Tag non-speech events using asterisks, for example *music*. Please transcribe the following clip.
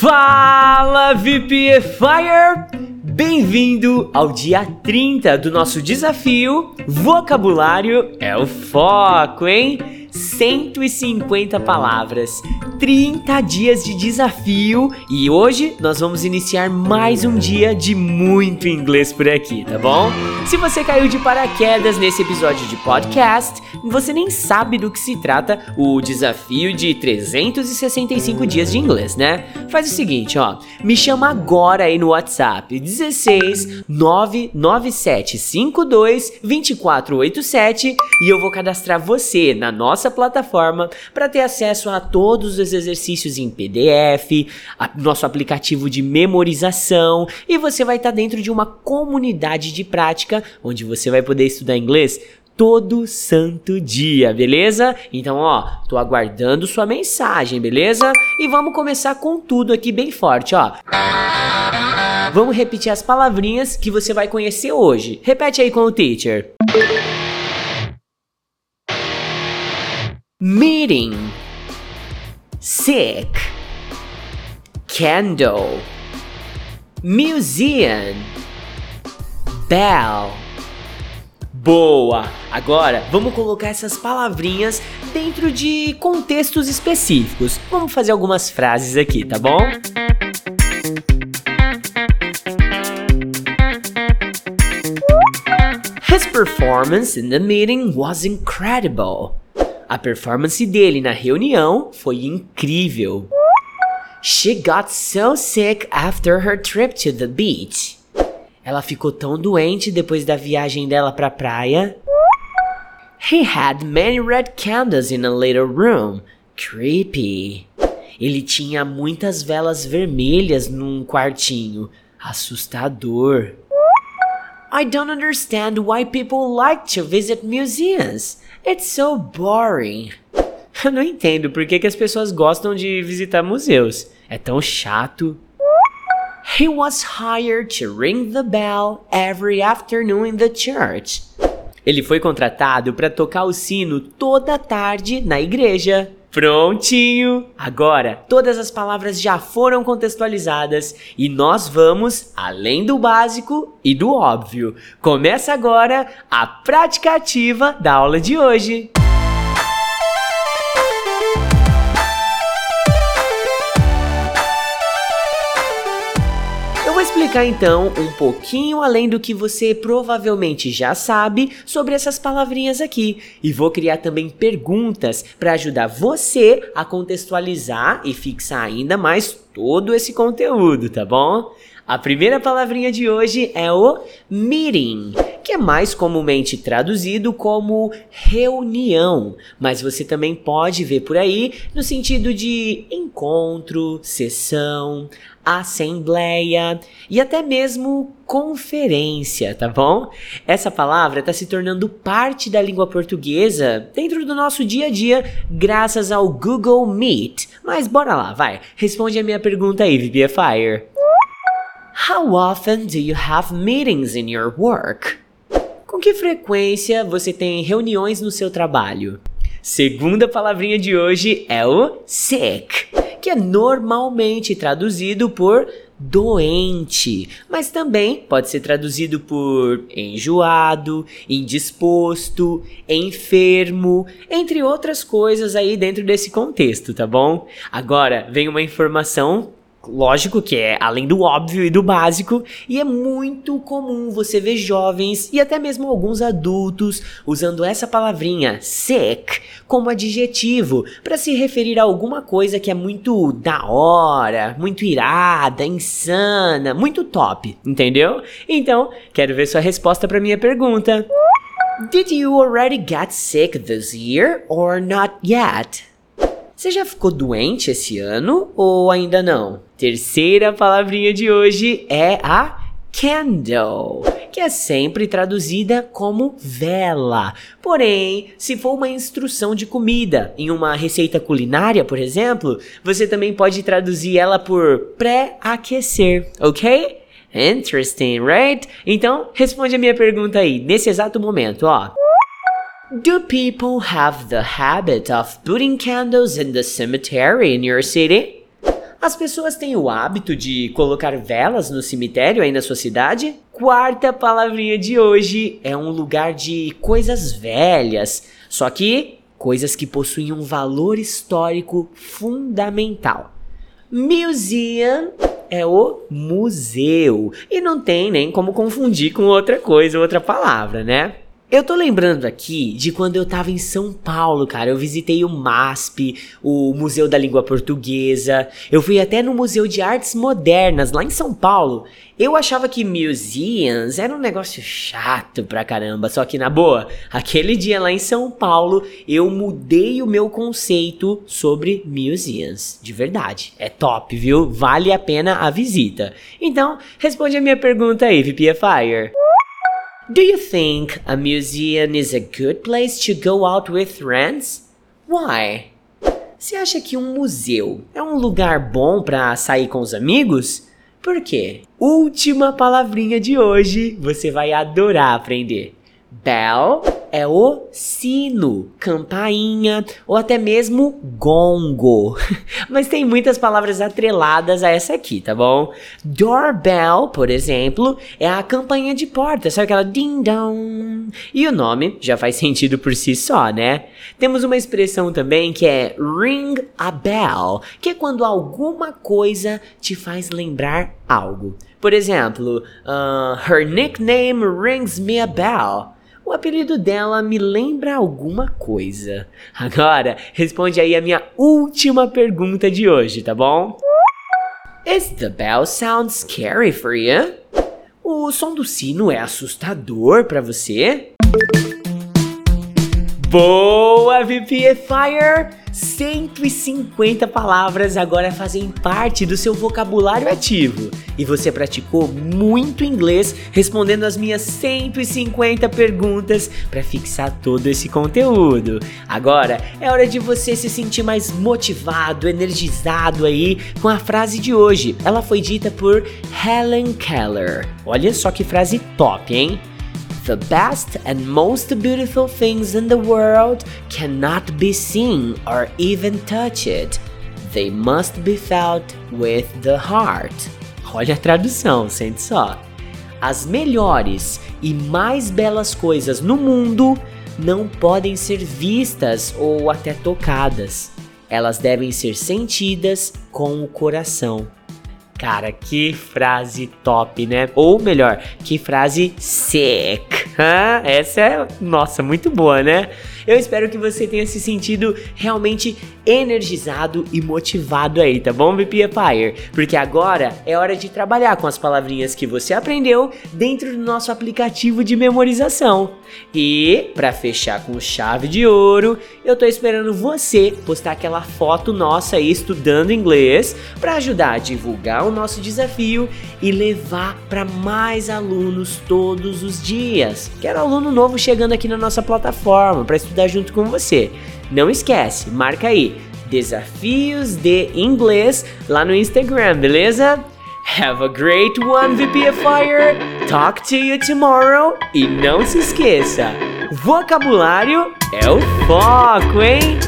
Fala VPFire! Bem-vindo ao dia 30 do nosso desafio Vocabulário é o Foco, hein? 150 palavras, 30 dias de desafio e hoje nós vamos iniciar mais um dia de muito inglês por aqui, tá bom? Se você caiu de paraquedas nesse episódio de podcast, você nem sabe do que se trata o desafio de 365 dias de inglês, né? Faz o seguinte, ó, me chama agora aí no WhatsApp 16 997 52 2487 e eu vou cadastrar você na nossa nossa plataforma para ter acesso a todos os exercícios em PDF, nosso aplicativo de memorização e você vai estar tá dentro de uma comunidade de prática onde você vai poder estudar inglês todo santo dia, beleza? Então, ó, tô aguardando sua mensagem, beleza? E vamos começar com tudo aqui bem forte, ó. Vamos repetir as palavrinhas que você vai conhecer hoje. Repete aí com o teacher. Meeting, sick, candle, museum, bell. Boa! Agora vamos colocar essas palavrinhas dentro de contextos específicos. Vamos fazer algumas frases aqui, tá bom? His performance in the meeting was incredible. A performance dele na reunião foi incrível. She got so sick after her trip to the beach. Ela ficou tão doente depois da viagem dela pra praia. He had many red candles in a little room. Creepy. Ele tinha muitas velas vermelhas num quartinho. Assustador. I don't understand why people like to visit museums. It's so boring. *laughs* Eu não entendo por que, que as pessoas gostam de visitar museus. É tão chato. He was hired to ring the bell every afternoon in the church. Ele foi contratado para tocar o sino toda tarde na igreja. Prontinho! Agora, todas as palavras já foram contextualizadas e nós vamos além do básico e do óbvio. Começa agora a prática ativa da aula de hoje. Explicar então um pouquinho além do que você provavelmente já sabe sobre essas palavrinhas aqui e vou criar também perguntas para ajudar você a contextualizar e fixar ainda mais todo esse conteúdo, tá bom? A primeira palavrinha de hoje é o meeting, que é mais comumente traduzido como reunião, mas você também pode ver por aí no sentido de encontro, sessão, assembleia e até mesmo conferência, tá bom? Essa palavra está se tornando parte da língua portuguesa dentro do nosso dia a dia graças ao Google Meet. Mas bora lá, vai. Responde a minha pergunta aí, VPFire. How often do you have meetings in your work? Que frequência você tem reuniões no seu trabalho? Segunda palavrinha de hoje é o sick que é normalmente traduzido por doente, mas também pode ser traduzido por enjoado, indisposto, enfermo, entre outras coisas aí dentro desse contexto, tá bom? Agora vem uma informação lógico que é além do óbvio e do básico, e é muito comum você ver jovens e até mesmo alguns adultos usando essa palavrinha sick como adjetivo para se referir a alguma coisa que é muito da hora, muito irada, insana, muito top, entendeu? Então, quero ver sua resposta para minha pergunta. Did you already get sick this year or not yet? Você já ficou doente esse ano ou ainda não? Terceira palavrinha de hoje é a candle, que é sempre traduzida como vela. Porém, se for uma instrução de comida em uma receita culinária, por exemplo, você também pode traduzir ela por pré-aquecer, ok? Interesting, right? Então, responde a minha pergunta aí, nesse exato momento, ó. Do people have the habit of putting candles in the cemetery in your city? As pessoas têm o hábito de colocar velas no cemitério aí na sua cidade? Quarta palavrinha de hoje é um lugar de coisas velhas, só que coisas que possuem um valor histórico fundamental. Museum é o museu e não tem nem como confundir com outra coisa, outra palavra, né? Eu tô lembrando aqui de quando eu tava em São Paulo, cara. Eu visitei o MASP, o Museu da Língua Portuguesa. Eu fui até no Museu de Artes Modernas, lá em São Paulo. Eu achava que museums era um negócio chato pra caramba. Só que, na boa, aquele dia lá em São Paulo, eu mudei o meu conceito sobre museums. De verdade. É top, viu? Vale a pena a visita. Então, responde a minha pergunta aí, VPFire. Do you think a museum is a good place to go out with friends? Why? Você acha que um museu é um lugar bom para sair com os amigos? Por quê? Última palavrinha de hoje, você vai adorar aprender. Bell é o sino, campainha ou até mesmo gongo. *laughs* Mas tem muitas palavras atreladas a essa aqui, tá bom? Doorbell, por exemplo, é a campainha de porta, sabe aquela ding dong? E o nome já faz sentido por si só, né? Temos uma expressão também que é ring a bell, que é quando alguma coisa te faz lembrar algo. Por exemplo, uh, her nickname rings me a bell. O apelido dela me lembra alguma coisa. Agora, responde aí a minha última pergunta de hoje, tá bom? Is the bell sound scary for you? O som do sino é assustador para você? Boa, VPFire! 150 palavras agora fazem parte do seu vocabulário ativo. E você praticou muito inglês respondendo as minhas 150 perguntas para fixar todo esse conteúdo. Agora é hora de você se sentir mais motivado, energizado aí com a frase de hoje. Ela foi dita por Helen Keller. Olha só que frase top, hein? The best and most beautiful things in the world cannot be seen or even touched. They must be felt with the heart. Olha a tradução, sente só. As melhores e mais belas coisas no mundo não podem ser vistas ou até tocadas. Elas devem ser sentidas com o coração. Cara, que frase top, né? Ou melhor, que frase sick. Ah, essa é, nossa, muito boa, né? Eu espero que você tenha se sentido realmente energizado e motivado aí, tá bom, VP Fire? Porque agora é hora de trabalhar com as palavrinhas que você aprendeu dentro do nosso aplicativo de memorização. E, para fechar com chave de ouro, eu tô esperando você postar aquela foto nossa aí estudando inglês para ajudar a divulgar o nosso desafio e levar para mais alunos todos os dias. Quero aluno novo chegando aqui na nossa plataforma para estudar estudar junto com você. Não esquece, marca aí Desafios de Inglês lá no Instagram, beleza? Have a great one, VPFire! Talk to you tomorrow! E não se esqueça, vocabulário é o foco, hein?